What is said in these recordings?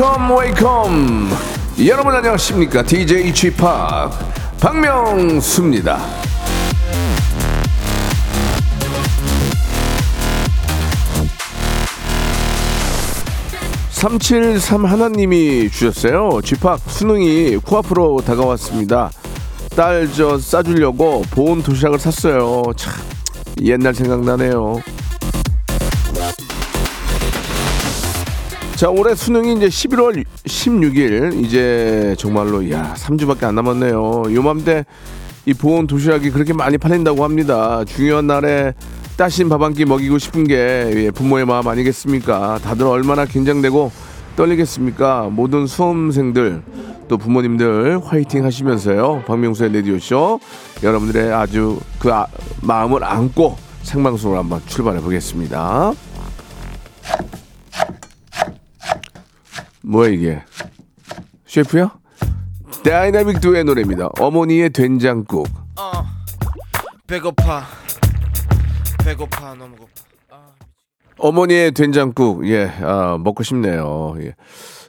Welcome, welcome. 여러분 안녕하십니까? DJ Chip 박명수입니다. 373 하나님이 주셨어요. 쥐팍 수능이 코앞으로 다가왔습니다. 딸 저 싸주려고 보온 도시락을 샀어요. 참 옛날 생각나네요. 자 올해 수능이 이제 11월 16일 이제 정말로 야 3주밖에 안 남았네요. 요맘때 이 보온 도시락이 그렇게 많이 팔린다고 합니다. 중요한 날에 따신 밥 한 끼 먹이고 싶은 게 예, 부모의 마음 아니겠습니까? 다들 얼마나 긴장되고 떨리겠습니까? 모든 수험생들 또 부모님들 화이팅 하시면서요. 박명수의 레디오쇼 여러분들의 아주 그 아, 마음을 안고 생방송으로 한번 출발해 보겠습니다. 뭐야 이게? 셰프야? 다이나믹 듀오의 노래입니다. 어머니의 된장국. 어 배고파 배고파 너무 고파 어머니의 된장국, 예, 아, 먹고 싶네요. 예.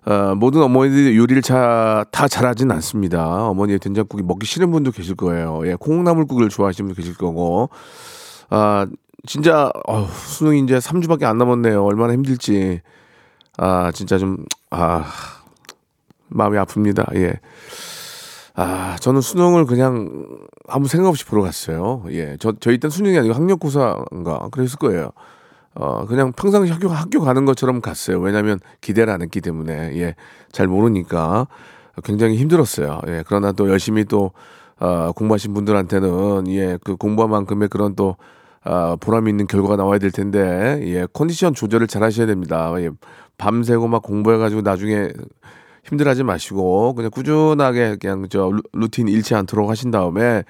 아, 모든 어머니들이 요리를 자, 다 잘하진 않습니다. 어머니의 된장국이 먹기 싫은 분도 계실 거예요. 예, 콩나물국을 좋아하시는 분도 계실 거고. 아, 진짜, 어, 수능이 이제 3주밖에 안 남았네요. 얼마나 힘들지. 아, 진짜 좀, 아, 마음이 아픕니다. 예. 아, 저는 수능을 그냥 아무 생각 없이 보러 갔어요. 예. 저, 저희 땐 수능이 아니고 학력고사인가? 그랬을 거예요. 어, 그냥 평상시 학교, 학교 가는 것처럼 갔어요. 왜냐면 기대를 안 했기 때문에, 예. 잘 모르니까 굉장히 힘들었어요. 예. 그러나 또 열심히 또, 어, 공부하신 분들한테는, 예, 그 공부한 만큼의 그런 또, 아, 보람 있는 결과가 나와야 될 텐데, 예, 컨디션 조절을 잘 하셔야 됩니다. 예, 밤새고 막 공부해가지고 나중에 힘들어하지 마시고 그냥 꾸준하게 그냥 저 루- 루틴 잃지 않도록 하신 다음에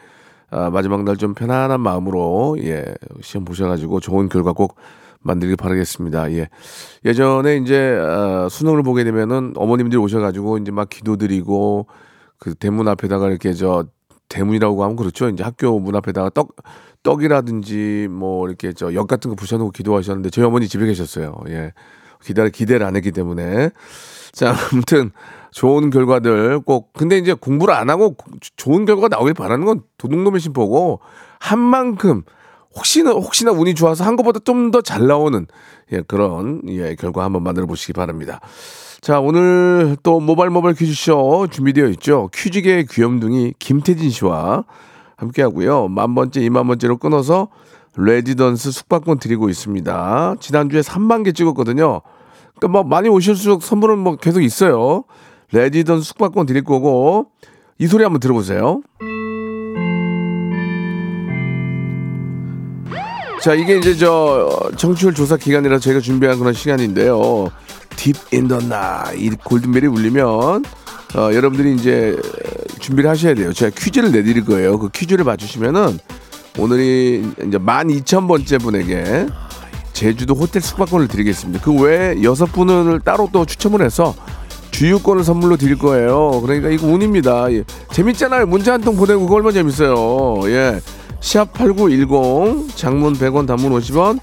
아, 마지막 날 좀 편안한 마음으로 예 시험 보셔가지고 좋은 결과 꼭 만들길 바라겠습니다. 예 예전에 이제 아, 수능을 보게 되면은 어머님들이 오셔가지고 이제 막 기도드리고 그 대문 앞에다가 이렇게 저 대문이라고 하면 그렇죠. 이제 학교 문 앞에다가 떡 떡이라든지 뭐 이렇게 저 역 같은 거 부셔놓고 기도하셨는데 저희 어머니 집에 계셨어요. 예 기대 기대를 안 했기 때문에 자, 아무튼 좋은 결과들 꼭 근데 이제 공부를 안 하고 고- 좋은 결과가 나오길 바라는 건 도둑놈의 심보고 한 만큼 혹시나 혹시나 운이 좋아서 한 것보다 좀 더 잘 나오는 예, 그런 예, 결과 한번 만들어 보시기 바랍니다. 자, 오늘 또 모발 모발 퀴즈쇼 준비되어 있죠. 퀴즈계의 귀염둥이 김태진 씨와 함께 하고요. 만 번째, 이만 번째로 끊어서 레지던스 숙박권 드리고 있습니다. 지난주에 3만 개 찍었거든요. 그러니까 뭐 많이 오실수록 선물은 뭐 계속 있어요. 레지던 숙박권 드릴 거고 이 소리 한번 들어보세요. 자 이게 이제 저 청취율 조사 기간이라 저희가 준비한 그런 시간인데요. 딥인더 나이 이 골든벨이 울리면 어, 여러분들이 이제 준비를 하셔야 돼요. 제가 퀴즈를 내드릴 거예요. 그 퀴즈를 맞추시면은 오늘이 이제 12,000번째 분에게 제주도 호텔 숙박권을 드리겠습니다. 그 외에 여섯 분을 따로 또 추첨을 해서 주유권을 선물로 드릴 거예요. 그러니까 이거 운입니다. 예. 재밌잖아요. 문자 한 통 보내고 그거 얼마나 재밌어요. 예. 샵8910 장문 100원 단문 50원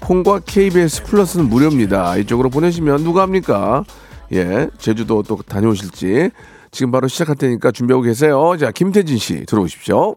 콩과 KBS 플러스는 무료입니다. 이쪽으로 보내시면 누가 합니까? 예. 제주도 또 다녀오실지 지금 바로 시작할 테니까 준비하고 계세요. 자, 김태진 씨 들어오십시오.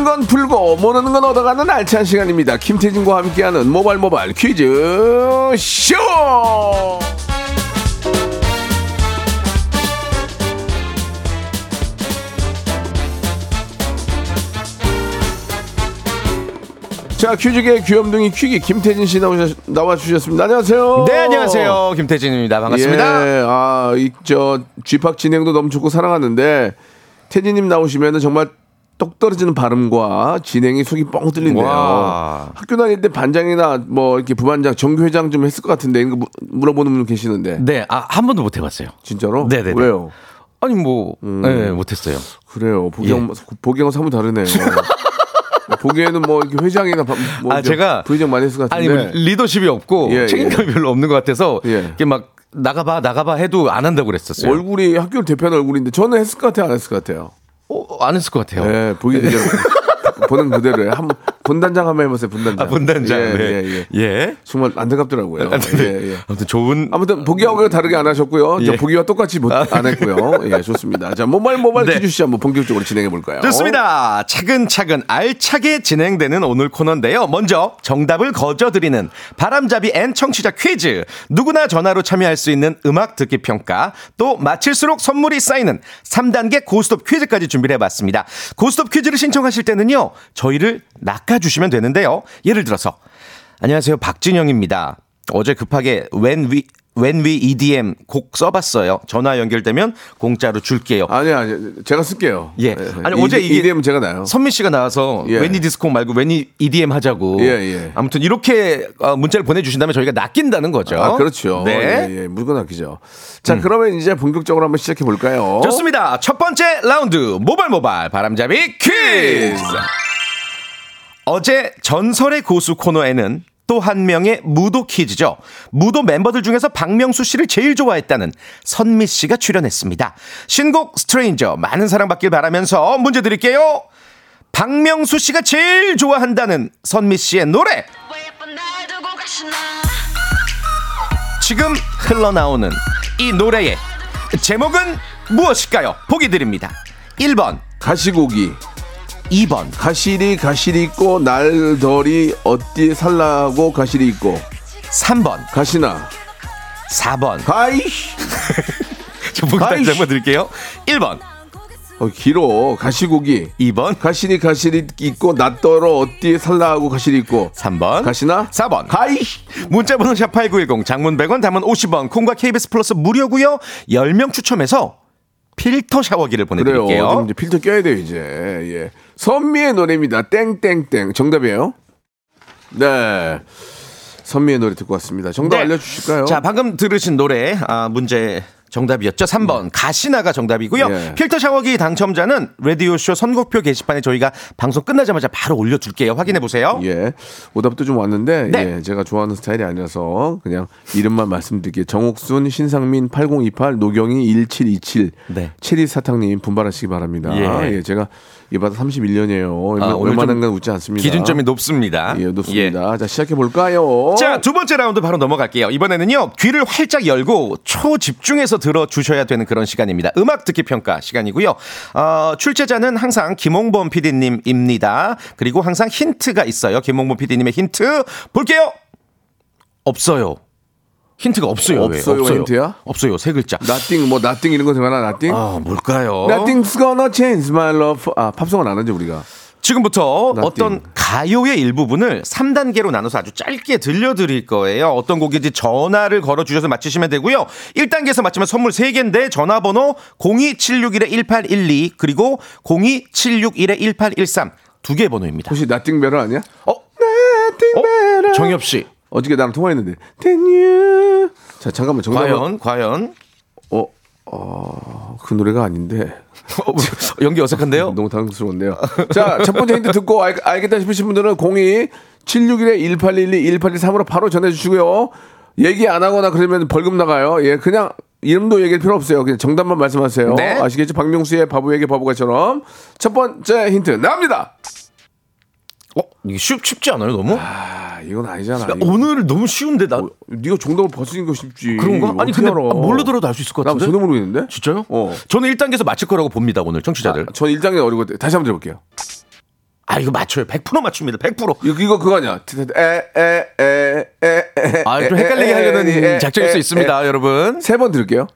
아는 건 풀고 모르는 건 얻어가는 알찬 시간입니다. 김태진과 함께하는 모발 모발 퀴즈 쇼. 자, 퀴즈계 귀염둥이 퀴기 김태진 씨 나오셨, 나와주셨습니다. 안녕하세요. 네, 안녕하세요. 김태진입니다. 반갑습니다. 예, 아, 이, 저, 쥐팍 진행도 너무 좋고 사랑하는데, 태진님 나오시면 정말 똑 떨어지는 발음과 진행이 속이 뻥 뚫린대요. 와. 학교 다닐 때 반장이나 뭐 이렇게 부반장, 정교회장 좀 했을 것 같은데, 이거 무- 물어보는 분 계시는데. 네, 아, 한 번도 못 해봤어요. 진짜로? 네네네. 왜요? 아니, 뭐, 음. 네, 못했어요. 그래요. 보기하고, 보기하고 사뭇 다르네요. 보기에는 뭐 이렇게 회장이나 바- 뭐 아, 이렇게 제가- 부회장 많이 했을 것 아니, 같은데. 뭐 리더십이 없고 예, 책임감이 별로 없는 것 같아서 예. 이게 막 나가봐, 나가봐 해도 안 한다고 그랬었어요. 얼굴이 학교를 대표하는 얼굴인데 저는 했을 것 같아요, 안 했을 것 같아요. 어, 안 했을 것 같아요. 예, 보기 그대로 보는 그대로요. 한 번 분단장 한번 해보세요, 분단장. 아, 분단장. 예, 네. 예, 예. 예. 정말 안타깝더라고요. 아, 네. 예, 예. 아무튼 좋은 아무튼 보기하고 다르게 안 하셨고요. 저 예. 보기와 똑같이 못, 안 했고요. 예, 좋습니다. 자, 모바일 모바일 네. 퀴즈 씨 한번 본격적으로 진행해 볼까요? 좋습니다. 차근차근 알차게 진행되는 오늘 코너인데요. 먼저 정답을 거저드리는 바람잡이 and 청취자 퀴즈. 누구나 전화로 참여할 수 있는 음악 듣기 평가. 또 맞힐수록 선물이 쌓이는 3단계 고스톱 퀴즈까지 준비를 해봤습니다. 고스톱 퀴즈를 신청하실 때는요. 저희를 낚아 주시면 되는데요. 예를 들어서 안녕하세요. 박진영입니다. 어제 급하게 When We When We EDM 곡 써봤어요. 전화 연결되면 공짜로 줄게요. 아니 아니 제가 쓸게요. 예. 아니, 어제 이게- 이되면 제가 나요. 선미 씨가 나와서 예. 웬이 디스코 말고 웬이 EDM 하자고. 예, 예. 아무튼 이렇게 어, 문자를 보내주신다면 저희가 낚인다는 거죠. 아, 그렇죠. 네. 음. 예, 예. 물건 아끼죠. 자, 그러면 이제 본격적으로 한번 시작해 볼까요? 좋습니다. 첫 번째 라운드 모발 모발 바람잡이 퀴즈. 어제 전설의 고수 코너에는 또 한 명의 무도 퀴즈죠. 무도 멤버들 중에서 박명수 씨를 제일 좋아했다는 선미 씨가 출연했습니다. 신곡 스트레인저 많은 사랑받길 바라면서 문제 드릴게요. 박명수 씨가 제일 좋아한다는 선미 씨의 노래 지금 흘러나오는 이 노래의 제목은 무엇일까요? 보기 드립니다. 1번, 가시고기. 2번, 가시리 가시리 있고 날덜이 어디 살라고 가시리 있고. 3번, 가시나. 4번. 가이 저 보기 다시. 한번 드릴게요. 1번, 어, 길어. 가시고기. 2번, 가시리 가시리 있고 낯떨어 어디 살라고 가시리 있고. 3번, 가시나. 4번. 가이 문자번호 샵8910 장문 100원 담은 50원. 콩과 KBS 플러스 무료고요. 10명 추첨해서 필터 샤워기를 그래요. 보내드릴게요. 좀 이제 필터 껴야 돼요 이제. 예 선미의 노래입니다. 땡땡땡. 정답이에요? 네. 선미의 노래 듣고 왔습니다. 정답 네. 알려주실까요? 자 방금 들으신 노래 아, 문제 정답이었죠 3번 가시나가 정답이고요 예. 필터 샤워기 당첨자는 라디오쇼 선곡표 게시판에 저희가 방송 끝나자마자 바로 올려둘게요 확인해 보세요 예. 오답도 좀 왔는데 네. 예, 제가 좋아하는 스타일이 아니라서 그냥 이름만 말씀드릴게요. 정옥순, 신상민 8028, 노경희 1727, 네. 체리 사탕님 분발하시기 바랍니다. 예. 예. 제가 이받아 31년이에요. 얼마, 아, 얼마나 웃지 않습니다. 기준점이 높습니다 예, 높습니다. 자, 시작해 볼까요? 자, 두 번째 라운드 바로 넘어갈게요. 이번에는요, 귀를 활짝 열고 초집중해서 들어주셔야 되는 그런 시간입니다. 음악 듣기 평가 시간이고요. 어, 출제자는 항상 김홍범 PD님입니다. 그리고 항상 힌트가 있어요. 김홍범 PD님의 힌트 볼게요. 없어요. 힌트가 없어요. 왜? 없어요, 힌트야? 없어요. 세 글자. nothing 뭐 nothing 이런 거 생각나 nothing? 아, 뭘까요? Nothing's gonna change my love. 아, 팝송은 안 하죠, 우리가. 지금부터 Nothing. 어떤 가요의 일부분을 3단계로 나눠서 아주 짧게 들려드릴 거예요. 어떤 곡인지 전화를 걸어주셔서 맞히시면 되고요. 1단계에서 맞히면 선물 3개인데 전화번호 02761-1812 그리고 02761-1813 두 개의 번호입니다. 혹시 Nothing Better 아니야? 어? Nothing Better. 어? 정엽 씨. 어저께 나랑 통화했는데. 자, 잠깐만 정답은 과연, 과연. 어, 어, 그 노래가 아닌데. 어, 연기 어색한데요? 너무 당황스러운데요. 자, 첫 번째 힌트 듣고 알, 알겠다 싶으신 분들은 02 761 1812 1823으로 바로 전해주시고요. 얘기 안 하거나 그러면 벌금 나가요. 예, 그냥 이름도 얘기할 필요 없어요. 그냥 정답만 말씀하세요. 네. 아시겠죠? 박명수의 바보에게 바보가처럼. 첫 번째 힌트 나옵니다. 어? 이게 쉽, 쉽지 않아요, 너무? 아, 이건 아니잖아. 야, 이거. 오늘 너무 쉬운데, 나. 네가 정답을 벗으니까 쉽지. 그런가? 아니, 근데 알아? 뭘로 들어도 알 수 있을 것나 같은데? 전혀 모르겠는데? 진짜요? 어. 저는 1단계에서 맞힐 거라고 봅니다, 오늘 청취자들. 전 1장에 어리고 다시 한번 들어볼게요. 아, 이거 맞춰요. 100% 맞춥니다. 100%. 이거, 이거 그거 아니야? 에에에에에 아, 좀 헷갈리게 하려는 작전일 수 있습니다, 여러분. 세 번 들을게요.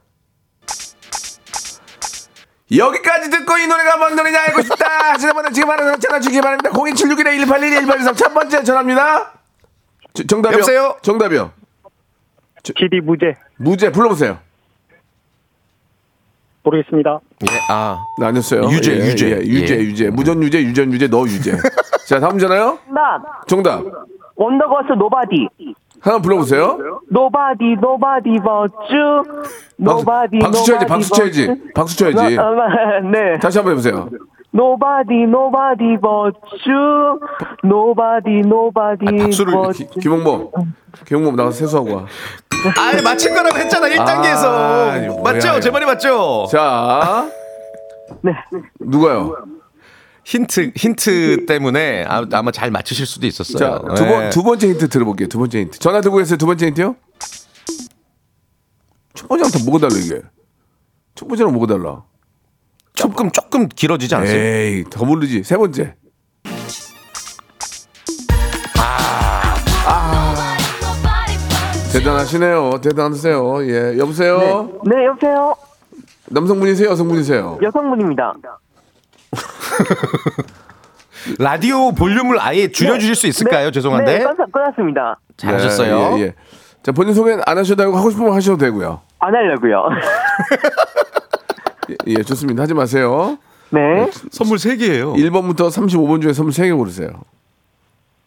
여기까지 듣고 이 노래가 뭔 노래냐 알고 싶다 하시는 분은 지금 바로 전화 주기 바랍니다 02761에 1812첫 번째 전화입니다 저- 정답이요 여보세요? 정답이요 PD 무죄 무죄 불러보세요 모르겠습니다. 예, 아. 나 아니었어요 유죄, 예, 유죄. 예, 유죄 예. 유죄 무전 유죄 유전 유죄 너 유죄 자 다음 전화요 정답. 정답 원더걸스 Nobody. 하나 불러보세요 Nobody nobody but you. Nobody 박수 쳐야지, 박수 쳐야지. 박수 쳐야지. 네. 다시 한번 해보세요 Nobody nobody but you. Nobody nobody 아, 박수를 기- 김홍범 김홍범 나가서 세수하고 와 아, 맞힌 거라고 했잖아. 1단계에서. 아, 맞죠? 제 말이 맞죠? 자 네. 누가요 힌트 힌트 때문에 아, 아마 잘 맞추실 수도 있었어요. 자, 두, 번, 네. 두 번째 힌트 들어볼게요. 두 번째 힌트. 전화 들고 계세요. 두 번째 힌트요? 첫 번째랑 다 뭐가 달라, 이게? 첫 번째랑 뭐가 달라? 조금 조금 길어지지 않습니까? 에이, 더 모르지. 세 번째. 아. 대단하시네요. 대단하세요. 예. 여보세요? 네 여보세요. 남성분이세요? 여성분이세요? 여성분입니다. 라디오 볼륨을 아예 줄여주실 수 있을까요? 네, 죄송한데. 네, 끊- 끊었습니다. 잘하셨어요. 예, 예. 자, 본인 소개 안 하셔도 되고 하고 싶으면 하셔도 되고요. 안 하려고요. 예, 예, 좋습니다. 하지 마세요. 네. 선물 3개예요. 1번부터 35번 중에 선물 3개 고르세요.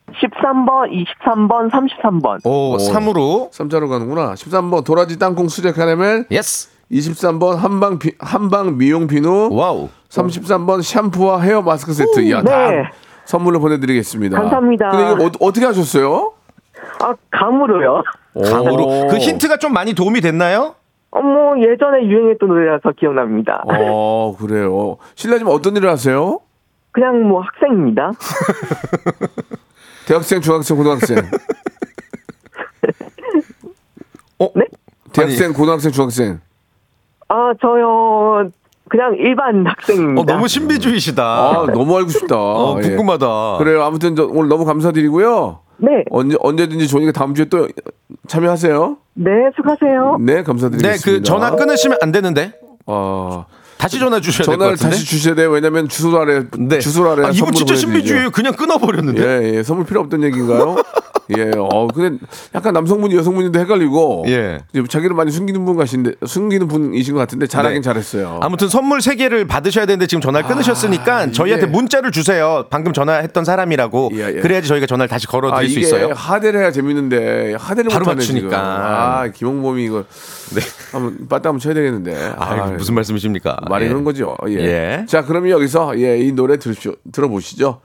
13번, 23번, 33번. 오, 3으로. 3자로 가는구나. 13번 도라지 땅콩 수제 카라멜. Yes. 23번 한방 비, 한방 미용 비누. Wow. 33번 샴푸와 헤어 마스크 세트. 야, 다 네. 선물로 보내 드리겠습니다. 감사합니다. 근데 이거 어, 떻게 하셨어요? 아, 감으로요. 강으로. 그 힌트가 좀 많이 도움이 됐나요? 어, 뭐, 예전에 유행했던 노래라서 기억납니다. 어, 그래요. 실례지만 어떤 일을 하세요? 그냥 뭐 학생입니다. 대학생, 중학생, 고등학생. 어? 네? 대학생, 고등학생, 중학생. 아, 저요, 그냥 일반 학생입니다. 어, 너무 신비주의시다. 아, 너무 알고 싶다. 어, 예. 궁금하다. 그래요. 아무튼 저 오늘 너무 감사드리고요. 네, 언제 언제든지 좋으니까 다음 주에 또 참여하세요. 네, 수고하세요. 네, 네, 감사드리겠습니다. 그 전화 끊으시면 안 되는데. 어, 다시 전화 주셔야 될것 전화를 같은데. 다시 주셔야 돼요. 왜냐면 주소 아래 네. 주소 아래 아, 이거 선물을 진짜. 신비주의예요. 그냥 끊어 버렸는데. 예, 예, 선물 필요 없던 얘기인가요? 예, 어, 근데 약간 남성분이 여성분인데 헷갈리고. 예. 자기를 많이 숨기는 분 같신데, 숨기는 분이신 것 같은데 잘하긴 네. 잘했어요. 아무튼 선물 3개를 받으셔야 되는데 지금 전화를 끊으셨으니까 저희한테 이게- 문자를 주세요. 방금 전화했던 사람이라고. 예, 예. 그래야지 저희가 전화를 다시 걸어드릴 아, 수 있어요. 하대를 해야 재밌는데, 하대를 바로 맞추니까. 지금. 아, 김홍범이 이거. 네. 한번 빠따 한번 쳐야 되겠는데. 아, 무슨 말씀이십니까? 말이 예. 그런 거죠. 예. 예. 자, 그러면 여기서 예, 이 노래 들으시오, 들어보시죠.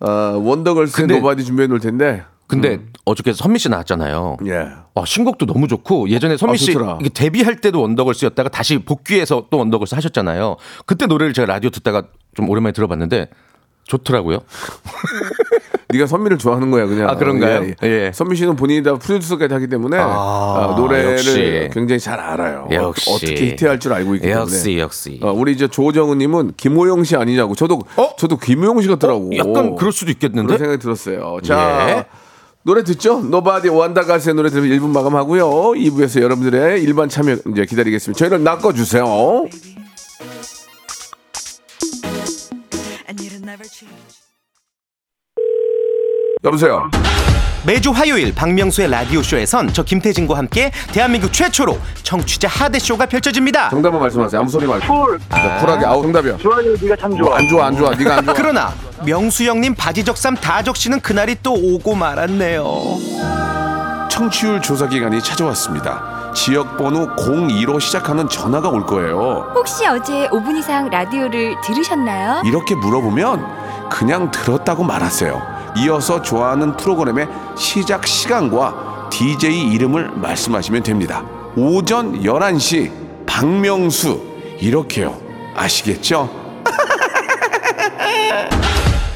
어, 원더걸스의 Nobody 준비해 놓을 텐데. 근데 어저께 선미 씨 나왔잖아요. 예. 와, 신곡도 너무 좋고 예전에 선미 아, 씨 데뷔할 때도 원더걸스였다가 다시 복귀해서 또 원더걸스 하셨잖아요. 그때 노래를 제가 라디오 듣다가 좀 오랜만에 들어봤는데 좋더라고요. 네가 선미를 좋아하는 거야, 그냥. 아, 그런가요? 예, 예. 예. 선미 씨는 본인이 다 프로듀서까지 하기 때문에 아, 아, 노래를 역시. 굉장히 잘 알아요. 역시. 어떻게 히트할 줄 알고 있기 때문에. 역시 역시. 어, 우리 이제 조정은님은 김호영 씨 아니냐고. 저도 어? 저도 김호영 씨 같더라고. 약간 그럴 수도 있겠는데? 그런 생각이 들었어요. 자. 예. 노래 듣죠? Nobody 원더걸스의 노래 들으면 1분 마감하고요. 2부에서 여러분들의 일반 참여 이제 기다리겠습니다. 저희를 낚아주세요. 여보세요. 매주 화요일 박명수의 라디오 쇼에선 저 김태진과 함께 대한민국 최초로 청취자 하대 쇼가 펼쳐집니다. 정답만 말씀하세요. 아무 소리 말고. Cool. 자, 쿨하게. 아우 정답이야. 좋아요, 네가 참 좋아. 안 좋아 안 좋아. 네가 안 좋아. 그러나 명수 형님 바지 적삼 다 적시는 그날이 또 오고 말았네요. 청취율 조사 기간이 찾아왔습니다. 지역 번호 02로 시작하는 전화가 올 거예요. 혹시 어제 5분 이상 라디오를 들으셨나요? 이렇게 물어보면 그냥 들었다고 말하세요. 이어서 좋아하는 프로그램의 시작 시간과 DJ 이름을 말씀하시면 됩니다. 오전 11시 박명수 이렇게요. 아시겠죠?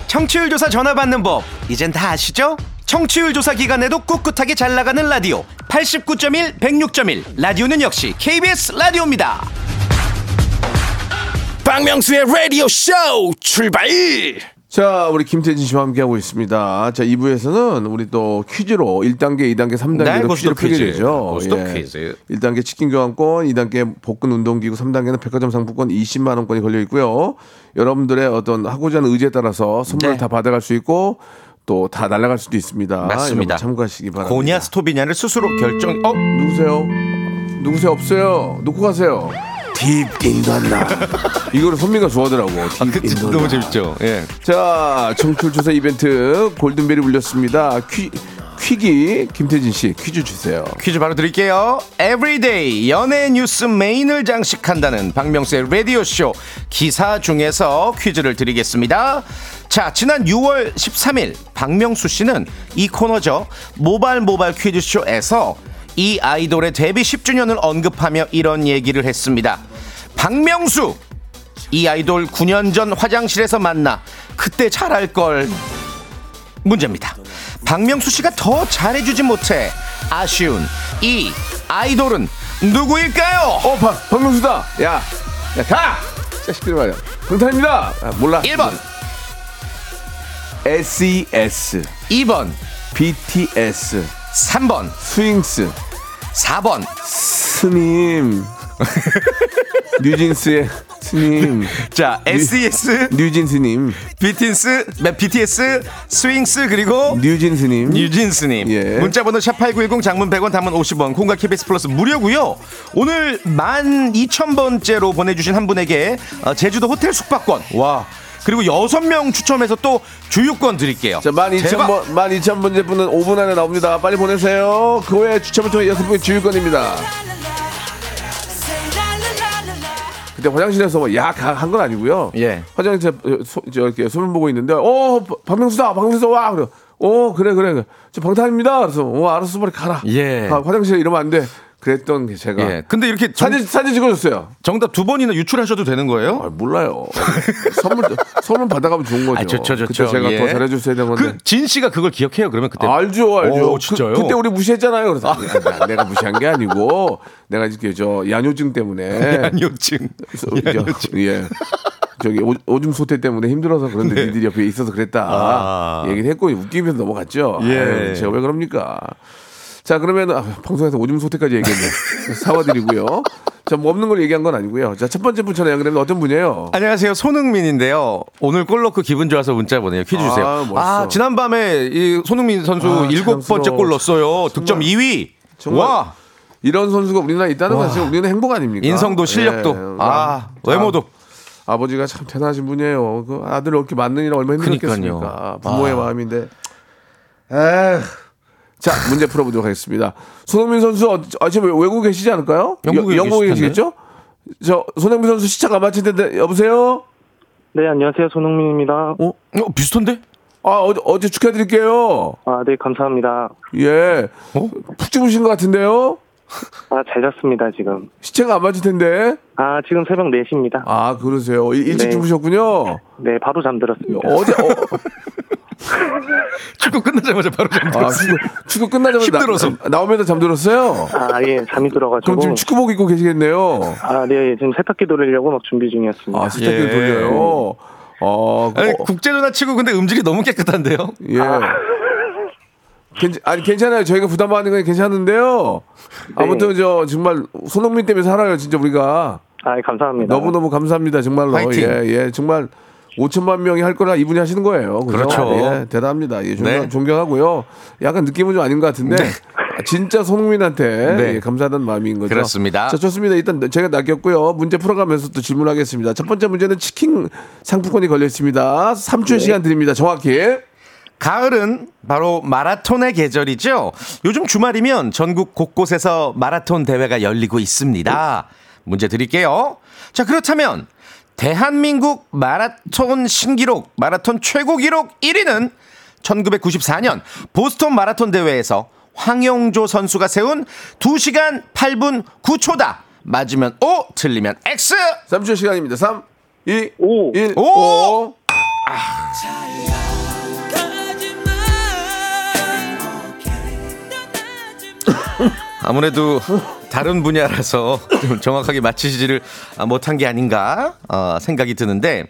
청취율 조사 전화 받는 법 이젠 다 아시죠? 청취율 조사 기간에도 꿋꿋하게 잘 나가는 라디오 89.1 106.1 라디오는 역시 KBS 라디오입니다. 박명수의 라디오 쇼 출발 자, 우리 김태진 씨와 함께하고 있습니다. 자, 2부에서는 우리 또 퀴즈로 1단계, 2단계, 3단계로 네, 풀게 퀴즈. 되죠. 예. 퀴즈. 1단계 치킨 교환권, 2단계 복근 운동기구, 3단계는 백화점 상품권 20만 원권이 걸려 있고요. 여러분들의 어떤 하고자 하는 의지에 따라서 선물을 네. 다 받아갈 수 있고 또 다 날아갈 수도 있습니다. 맞습니다. 참고하시기 바랍니다. 고냐 스톱이냐를 스스로 결정. 어? 누구세요? 누구세요? 없어요. 놓고 가세요. Deep in the night. 이거를 선미가 좋아하더라고. Deep 아, 그 in the night. 너무 재밌죠. 예. 자, 청취율 조사 이벤트 골든벨이 울렸습니다. 퀴 퀴기 김태진 씨 퀴즈 주세요. 퀴즈 바로 드릴게요. Everyday 연예 뉴스 메인을 장식한다는 박명수의 라디오 쇼 기사 중에서 퀴즈를 드리겠습니다. 자, 지난 6월 13일 박명수 씨는 이 코너죠. 모발 모발 퀴즈 쇼에서 이 아이돌의 데뷔 10주년을 언급하며 이런 얘기를 했습니다. 박명수 이 아이돌 9년 전 화장실에서 만나 그때 잘할 걸 문제입니다. 박명수 씨가 더 잘해주지 못해 아쉬운 이 아이돌은 누구일까요? 어, 박 박명수다. 야, 야 가. 자식들 말이야. 방탄입니다. 아, 몰라. 1번, SES, 2번, BTS, 3번, 스윙스, 4번. 스님, 뉴진스의 스님, 자, SES, 뉴진스님, BTS, 네, BTS, 스윙스 그리고 뉴진스님. 뉴진스님 예. 문자번호 샵8910 장문 100원 단문 50원 콩과 KBS 플러스 무료고요 오늘 12,000번째로 보내주신 한 분에게 어, 제주도 호텔 숙박권 와 그리고 6명 추첨해서 또 주유권 드릴게요 자, 12,000번, 12,000번째 분은 5분 안에 나옵니다. 빨리 보내세요. 그 외에 추첨을 통해 6분의 주유권입니다. 그때 화장실에서 뭐 야한 건 아니고요. 예. 화장실 소, 저 이렇게 소문 보고 있는데 어 박- 박명수다 박명수 와 그래 어 그래 그래 저 방탄입니다 그래서 어 알았어 빨리 가라 예. 가, 화장실에 이러면 안 돼 그랬던 게 제가 예. 근데 이렇게 정, 사진 사진 찍어줬어요 정답 두 번이나 유출하셔도 되는 거예요? 아, 몰라요 선물 선물 받아가면 좋은 거죠 아, 좋죠, 좋죠. 그때 제가 예. 더 잘해줬어야 되는 건데 그진 씨가 그걸 기억해요. 그러면 그때 알죠, 알죠. 오, 진짜요? 그, 때 우리 무시했잖아요. 그래서 아, 나- 내가 무시한 게 아니고 내가 이렇게 저 야뇨증 때문에. 저, 저, 예. 저기 오, 오줌 소태 때문에 힘들어서 그런데 니들이 옆에 있어서 그랬다. 네. 아. 얘기를 했고 웃기면서 넘어갔죠. 예. 아유, 제가 왜 그럽니까? 자, 그러면 아, 방송에서 오줌 소태까지 얘기했네. 사과드리고요. 자, 뭐 없는 걸 얘기한 건 아니고요. 자, 첫 번째 분 전화 연결되면 어떤 분이에요? 안녕하세요. 손흥민인데요. 오늘 골 넣고 기분 좋아서 문자 보내요. 퀴즈 주세요. 아, 멋있어. 아, 지난밤에 이 손흥민 선수 아, 일곱 번째. 골 넣었어요. 득점 2위. 정말 와. 이런 선수가 우리나라에 있다는 건 사실 우리는 행복 아닙니까? 인성도 실력도. 예. 아, 자, 외모도. 아버지가 참 대단하신 분이에요. 그 아들을 이렇게 낳느니라 얼마나 힘들었겠습니까. 그러니까요. 부모의 아. 마음인데. 에휴. 자, 문제 풀어보도록 하겠습니다. 손흥민 선수, 어, 아, 지금 외국에 계시지 않을까요? 영국에 여- 영국에. 계시겠죠? 저, 손흥민 선수 시차가 안 맞힐 텐데, 여보세요? 네, 안녕하세요. 손흥민입니다. 어? 어, 비슷한데? 아, 어제, 어제 축하드릴게요. 아, 네, 감사합니다. 예. 어? 푹 주무신 것 같은데요? 아, 잘 잤습니다, 지금. 시차가 안 맞을 텐데. 아, 지금 새벽 4시입니다. 아, 그러세요. 일- 일찍 네. 주무셨군요. 네, 바로 잠들었습니다. 어제, 어, 축구 끝나자마자 바로 아, 잠들었어요. 축구, 축구 끝나자마자 힘들어서. 나, 나오면서 잠들었어요? 아, 예, 잠이 들어가지고. 그럼 지금 축구복 입고 계시겠네요. 아, 네, 지금 세탁기 돌리려고 막 준비 중이었습니다. 아, 세탁기를 예. 돌려요. 어, 아니, 어, 국제전화 치고 근데 음질이 너무 깨끗한데요? 예. 괜, 아니 괜찮아요. 저희가 부담하는 건 괜찮은데요. 아무튼 저 정말 손흥민 때문에 살아요. 진짜 우리가 아, 예, 감사합니다. 너무 너무 감사합니다. 정말로 화이팅. 예, 예, 정말 5천만 명이 할 거라 이분이 하시는 거예요. 그죠? 그렇죠. 예, 대단합니다. 예, 존경, 네. 존경하고요. 약간 느낌은 좀 아닌 것 같은데 네. 아, 진짜 손흥민한테 네. 예, 감사하다는 마음인 거죠. 그렇습니다. 자, 좋습니다. 일단 제가 낚였고요. 문제 풀어가면서 또 질문하겠습니다. 첫 번째 문제는 치킨 상품권이 걸려 있습니다. 3초 시간 드립니다. 정확히. 가을은 바로 마라톤의 계절이죠. 요즘 주말이면 전국 곳곳에서 마라톤 대회가 열리고 있습니다. 문제 드릴게요. 자, 그렇다면 대한민국 마라톤 신기록, 마라톤 최고 기록 1위는 1994년 보스턴 마라톤 대회에서 황영조 선수가 세운 2시간 8분 9초다. 맞으면 O, 틀리면 X. 3초 시간입니다. 3, 2, 오. 1, 오! 5. 아무래도 다른 분야라서 좀 정확하게 맞히지를 못한 게 아닌가 어, 생각이 드는데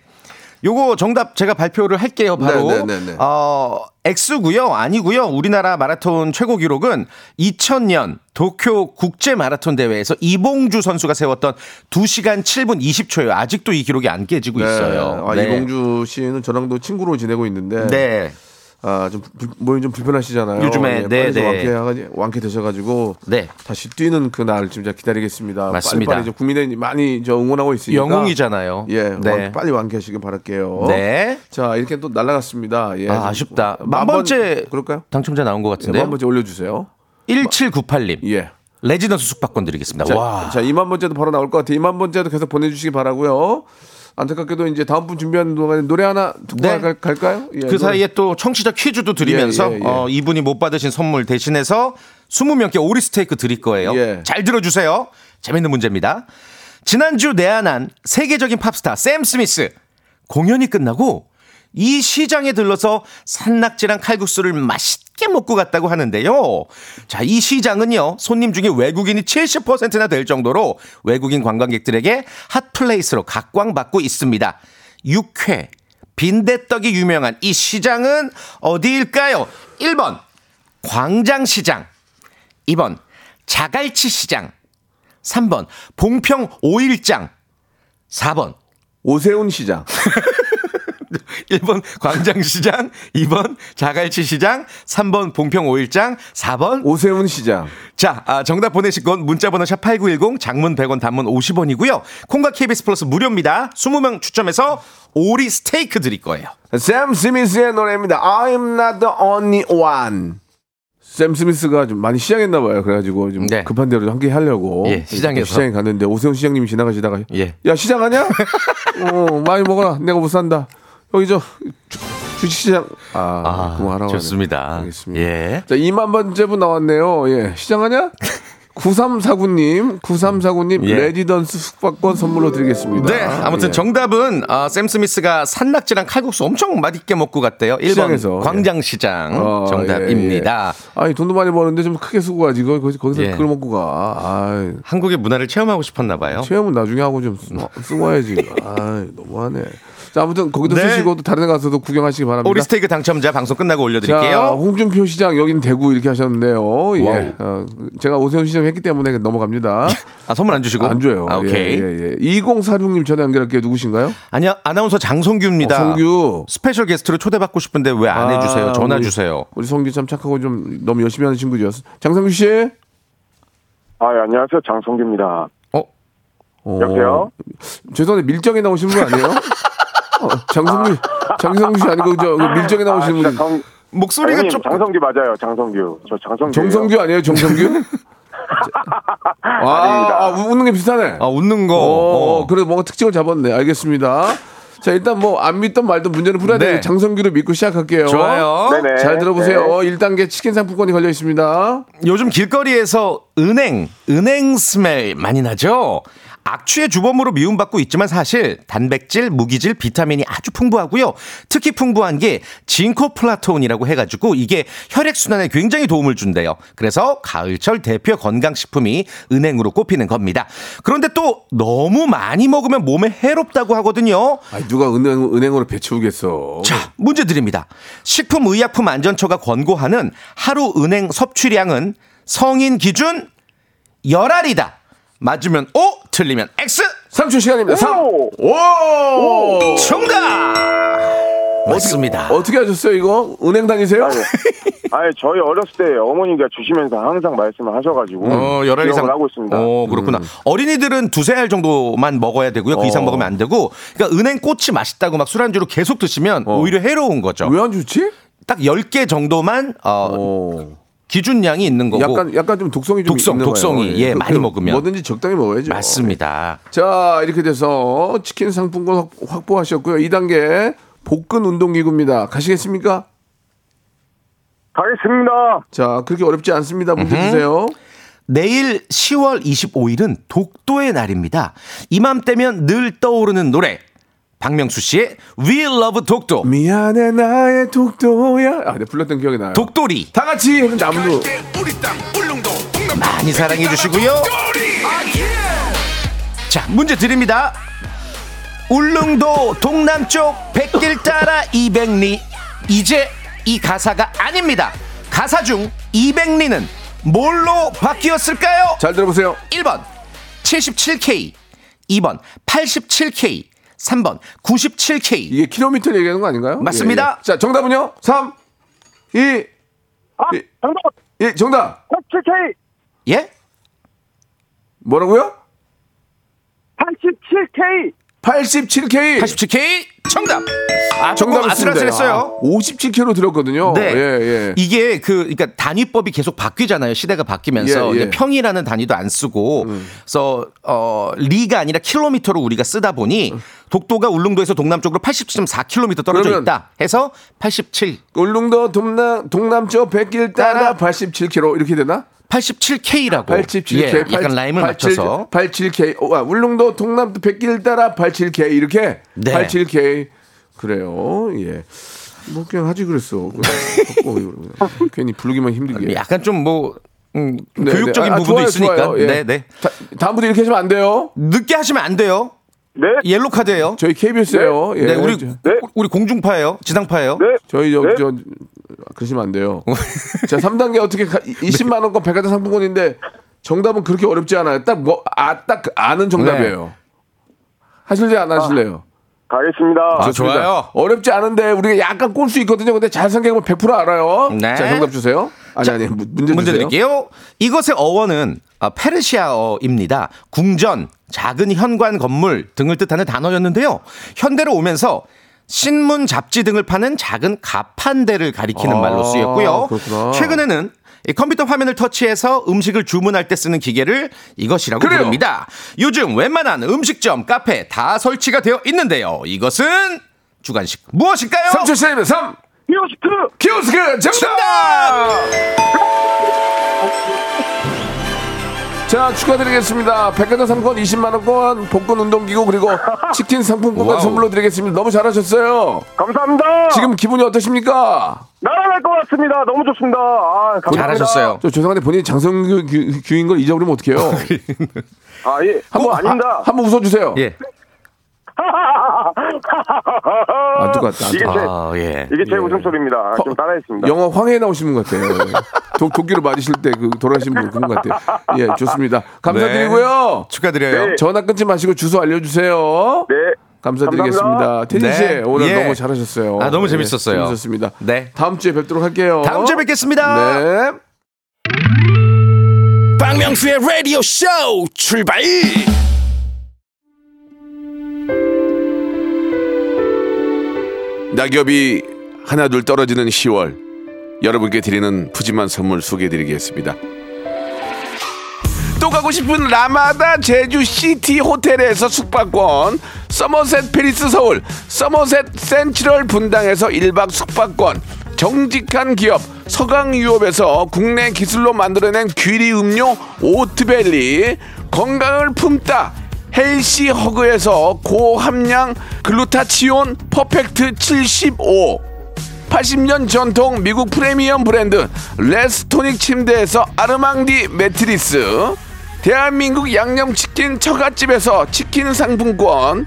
요거 정답 제가 발표를 할게요. 바로 네, 네, 네, 네. 어 X고요. 아니고요. 우리나라 마라톤 최고 기록은 2000년 도쿄 국제 마라톤 대회에서 이봉주 선수가 세웠던 2시간 7분 20초예요. 아직도 이 기록이 안 깨지고 있어요. 아, 네. 이봉주 씨는 저랑도 친구로 지내고 있는데 네. 아, 좀 불- 몸이 좀 불편하시잖아요. 요즘에, 예, 네, 빨리 네. 완쾌, 완쾌 되셔가지고 네. 다시 뛰는 그날 진짜 기다리겠습니다. 맞습니다. 빨리, 빨리 좀 국민의 많이 저 응원하고 있으니까 영웅이잖아요. 예, 네. 완- 빨리 완쾌하시길 바랄게요. 네. 자, 이렇게 또 날아갔습니다. 예. 아, 아쉽다. 만만 번- 번째 그럴까요? 당첨자 나온 것 네, 같은데요. 한 번째 올려주세요. 1798님. 예. 레지던스 숙박권 드리겠습니다. 자, 와. 자, 2만 번째도 바로 나올 것 같아요. 2만 번째도 계속 보내주시기 바라고요. 안타깝게도 이제 다음 분 준비하는 동안에 노래 하나 듣고 네. 갈, 갈까요? 예, 그 노래. 사이에 또 청취자 퀴즈도 드리면서 예, 예, 예. 어, 이분이 못 받으신 선물 대신해서 20명께 오리 스테이크 드릴 거예요. 예. 잘 들어주세요. 재밌는 문제입니다. 지난주 내한한 세계적인 팝스타 샘 스미스 공연이 끝나고 이 시장에 들러서 산낙지랑 칼국수를 맛있 게 먹고 갔다고 하는데요. 자, 이 시장은요, 손님 중에 외국인이 70%나 될 정도로 외국인 관광객들에게 hot place로 각광받고 있습니다. 육회, 빈대떡이 유명한 이 시장은 어디일까요? 1번, 광장시장. 2번, 자갈치 시장. 3번, 봉평 오일장. 4번, 오세훈 시장. 1번 광장시장, 2번 자갈치 시장, 3번 봉평 오일장, 4번 오세훈 시장. 자, 아, 정답 보내실 건 문자번호 샵 8910 장문 100원 단문 50원이고요. 콩과 KBS 플러스 무료입니다. 20명 추첨해서 오리 스테이크 드릴 거예요. 샘 스미스의 노래입니다. I'm not the only one. 샘 스미스가 좀 많이 시장했나 봐요. 그래가지고 좀 네. 급한 대로 함께 하려고 예, 시장에서. 시장에 갔는데 오세훈 시장님이 지나가시다가 예. 야 시장 하냐? 어 많이 먹어라. 내가 못 산다. 여기 저 주- 주식시장 아, 그만하라고 하네. 좋습니다. 알겠습니다. 예. 자 2만 번째 분 나왔네요. 예 시장하냐? 9349님, 9349님 예. 레지던스 숙박권 선물로 드리겠습니다. 네, 아무튼 예. 정답은 아, 샘 스미스가 산낙지랑 칼국수 엄청 맛있게 먹고 갔대요. 1번 시장에서. 광장시장 어, 정답입니다. 예, 예. 아니 돈도 많이 버는데 좀 크게 쓰고 가지 거 거기서, 거기서 예. 그걸 먹고 가. 아, 한국의 문화를 체험하고 싶었나 봐요. 체험은 나중에 하고 좀 쓰- 쓰고 와야지. 아, 너무하네. 자, 아무튼 거기도 네. 쓰시고 또 다른 데 가서도 구경하시기 바랍니다. 오리 스테이크 당첨자 방송 끝나고 자, 올려드릴게요. 홍준표 시장 여긴 대구 이렇게 하셨는데요. 예. 어, 제가 오세훈 시장 했기 때문에 넘어갑니다. 아, 선물 안 주시고? 안 줘요. 아, 오케이. 예, 예, 예. 2046님 전화 연결할게요. 누구신가요? 아니요, 아나운서 장성규입니다. 어, 성규. special guest로 초대받고 싶은데 왜안 아, 해주세요? 전화 우리- 주세요. 우리 성규 참 착하고 좀 너무 열심히 하는 친구죠. 장성규 씨. 아, 예, 안녕하세요. 장성기입니다. 어? 어, 여보세요? 죄송한데 밀정에 나오신 분 아니에요? 어, 장성규 장성규 씨 아니고 저 밀정에 나오시는 진짜 분 정, 목소리가 형님, 좀 장성기 맞아요. 장성규. 저 장성규. 정성규 아니에요? 정성규? 아. 아, 웃는 게 비슷하네. 아, 웃는 거. 어, 어. 그래도 뭔가 특징을 잡았네. 알겠습니다. 자, 일단 뭐 안 믿던 말든 문제는 풀어야 네. 되니까 장성규를 믿고 시작할게요. 좋아요. 네네. 잘 들어보세요. 네. 1단계 치킨 상품권이 걸려 있습니다. 요즘 길거리에서 은행, 은행 스멜 많이 나죠? 악취의 주범으로 미움받고 있지만 사실 단백질, 무기질, 비타민이 아주 풍부하고요. 특히 풍부한 게 징코플라톤이라고 해가지고 이게 혈액순환에 굉장히 도움을 준대요. 그래서 가을철 대표 건강식품이 은행으로 꼽히는 겁니다. 그런데 또 너무 많이 먹으면 몸에 해롭다고 하거든요. 아, 누가 은행, 은행으로 배치우겠어. 자, 문제 드립니다. 식품의약품안전처가 권고하는 하루 은행 섭취량은 성인 기준 열알이다. 맞으면 O, 틀리면 X. 3초 시간입니다. 3. 오! 오! 정답! 맞습니다. 어떻게 하셨어요, 이거? 은행 다니세요? 아니, 저희 어렸을 때 어머니가 주시면서 항상 말씀을 하셔가지고. 어, 열알 이상 하고 있습니다. 어, 그렇구나. 어린이들은 두세 알 정도만 먹어야 되고요. 그 이상 먹으면 안 되고. 그러니까 은행 꽃이 맛있다고 막 술안주로 계속 드시면 오히려 해로운 거죠. 왜 안 좋지? 딱 10개 정도만 어, 어. 기준량이 있는 거고. 약간 약간 좀 독성이 좀 독성, 있는 거예요. 독성이. 예, 많이 먹으면. 뭐든지 적당히 먹어야죠. 맞습니다. 자, 이렇게 돼서 치킨 상품권 확- 확보하셨고요. 2단계 복근 운동기구입니다. 가시겠습니까? 가겠습니다. 자, 그렇게 어렵지 않습니다. 문제 주세요. 내일 10월 25일은 독도의 날입니다. 이맘때면 늘 떠오르는 노래. 박명수 씨의 We Love 독도. 미안해 나의 독도야. 아, 내가 불렀던 기억이 나요. 독도리. 다 같이 아무도 많이 사랑해 주시고요. 자, 문제 드립니다. 울릉도 동남쪽 백길 따라 200리 이제 이 가사가 아닙니다 가사 중 200리는 뭘로 바뀌었을까요? 잘 들어보세요. 1번 77K 2번 87K 3번 97K 이게 킬로미터 얘기하는 거 아닌가요? 맞습니다. 예, 예. 자, 정답은요? 3, 2, 아, 예. 정답. 예, 정답. 87K. 예? 뭐라고요? 87K. 87K. 87K 정답 아 정답을 아슬아슬했어요 57km 들었거든요. 네. 예, 예. 이게 그 그러니까 단위법이 계속 바뀌잖아요. 시대가 바뀌면서 예, 예. 평이라는 단위도 안 쓰고 그래서 어 리가 아니라 킬로미터로 우리가 쓰다 보니 독도가 울릉도에서 동남쪽으로 87.4km 떨어져 있다 해서 87 울릉도 동남 동남쪽 백길 따라 87km 이렇게 되나? 87K라고 87K. 예, 약간 라임을 맞춰서 87K. 어, 아, 울릉도 동남 백길 따라 87K 이렇게 네. 87K. 그래요. 예. 뭐 그냥 하지 그랬어. 그냥 갖고 괜히 부르기만 힘들게. 약간 좀뭐 음, 네, 교육적인 네. 아, 부분도 좋아요, 있으니까 좋아요. 예. 네, 네. 다, 다음부터 이렇게 하시면 안 돼요. 늦게 하시면 안 돼요. 네. 옐로 카드예요. 저희 KBS예요. 예. 네, 우리 저- 우리 공중파예요. 지상파예요. 네. 저희 저, 네. 저 그러시면 안 돼요. 자, 3단계 어떻게 가, 20만 원권 백화점 상품권인데 정답은 그렇게 어렵지 않아요. 딱 뭐 아 딱 아는 정답이에요. 하실래 안 하실래요? 가겠습니다. 아, 좋습니다. 좋아요. 어렵지 않은데 우리가 약간 꼴 수 있거든요. 근데 잘 생각하면 100% 알아요. 네. 자, 정답 주세요. 아니 아니 무- 문제, 문제 주세요. 드릴게요. 이것의 어원은 아, 페르시아어입니다. 궁전, 작은 현관 건물 등을 뜻하는 단어였는데요. 현대로 오면서 신문, 잡지 등을 파는 작은 가판대를 가리키는 아, 말로 쓰였고요. 그렇구나. 최근에는 이 컴퓨터 화면을 터치해서 음식을 주문할 때 쓰는 기계를 이것이라고 그래요. 부릅니다. 요즘 웬만한 음식점, 카페 다 설치가 되어 있는데요. 이것은 주간식 무엇일까요? 3초 시작입니다. 3 키오스크. 키오스크 정답! 자 축하드리겠습니다. 백화점 상품권 20만 원권, 복근 운동기구 그리고 치킨 wow. 선물로 드리겠습니다. 너무 잘하셨어요. 감사합니다. 지금 기분이 어떠십니까? 날아갈 것 같습니다. 너무 좋습니다. 아, 감사합니다. 잘하셨어요. 저 죄송한데 본인이 장성규 규- 규인 걸 잊어버리면 어떡해요? 아, 예. 한번 어, 아닙니다. 아, 한번 웃어주세요. 예. 안 똑같다. 이게 제, 아, 예. 이게 제 웃음소리입니다. 좀 따라했습니다. 영화 황해에 나오신 분 같아요. 도, 도끼로 맞으실 때 그 돌아가신 분 그런 것 같아요. 예, 좋습니다. 감사드리고요. 축하드려요. 네. 전화 끊지 마시고 주소 알려주세요. 네. 감사드리겠습니다. 테디 씨 네. 오늘 예. 너무 잘하셨어요. 아, 너무 예, 재밌었어요. 재밌었습니다. 네. 다음 주에 뵙도록 할게요. 다음 주에 뵙겠습니다. 네. 박명수의 라디오 쇼 출발 낙엽이 하나둘 떨어지는 10월 여러분께 드리는 푸짐한 선물 소개해드리겠습니다. 또 가고 싶은 라마다 제주 시티 호텔에서 숙박권, 서머셋 팰리스 서울, 서머셋 센트럴 분당에서 1박 숙박권, 정직한 기업 서강유업에서 국내 기술로 만들어낸 귀리 음료 오트벨리, 건강을 품다 헬시 허그에서 고함량 글루타치온 퍼펙트 75 80년 전통 미국 프리미엄 브랜드 레스토닉 침대에서 아르망디 매트리스. 대한민국 양념치킨 처갓집에서 치킨 상품권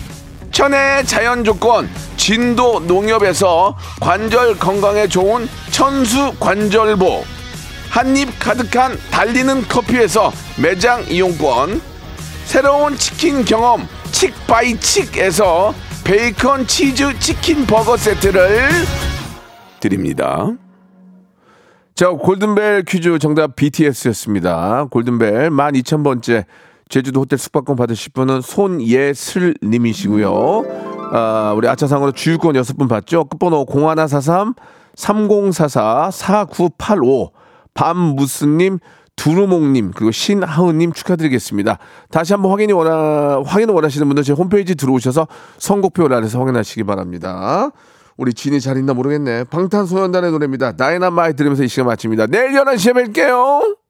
천혜의 자연 조건 진도 농협에서 관절 건강에 좋은 천수 관절보 한입 가득한 달리는 커피에서 매장 이용권 새로운 치킨 경험 칙바이칙에서 베이컨 치즈 치킨 버거 세트를 드립니다. 자, 골든벨 퀴즈 정답 BTS였습니다. 골든벨 12,000번째 제주도 호텔 숙박권 받으실 분은 손예슬 님이시고요. 아, 우리 아차상으로 주유권 6분 받죠. 끝번호 0143 3044 4985 밤무스님 두루몽님 그리고 신하은님 축하드리겠습니다. 다시 한번 확인이 원하 확인을 원하시는 분들 제 홈페이지 들어오셔서 선곡표 아래서 확인하시기 바랍니다. 우리 진이 잘 있나 모르겠네. 방탄소년단의 노래입니다. 다이너마이트 들으면서 이 시간 마칩니다. 내일 11시에 뵐게요.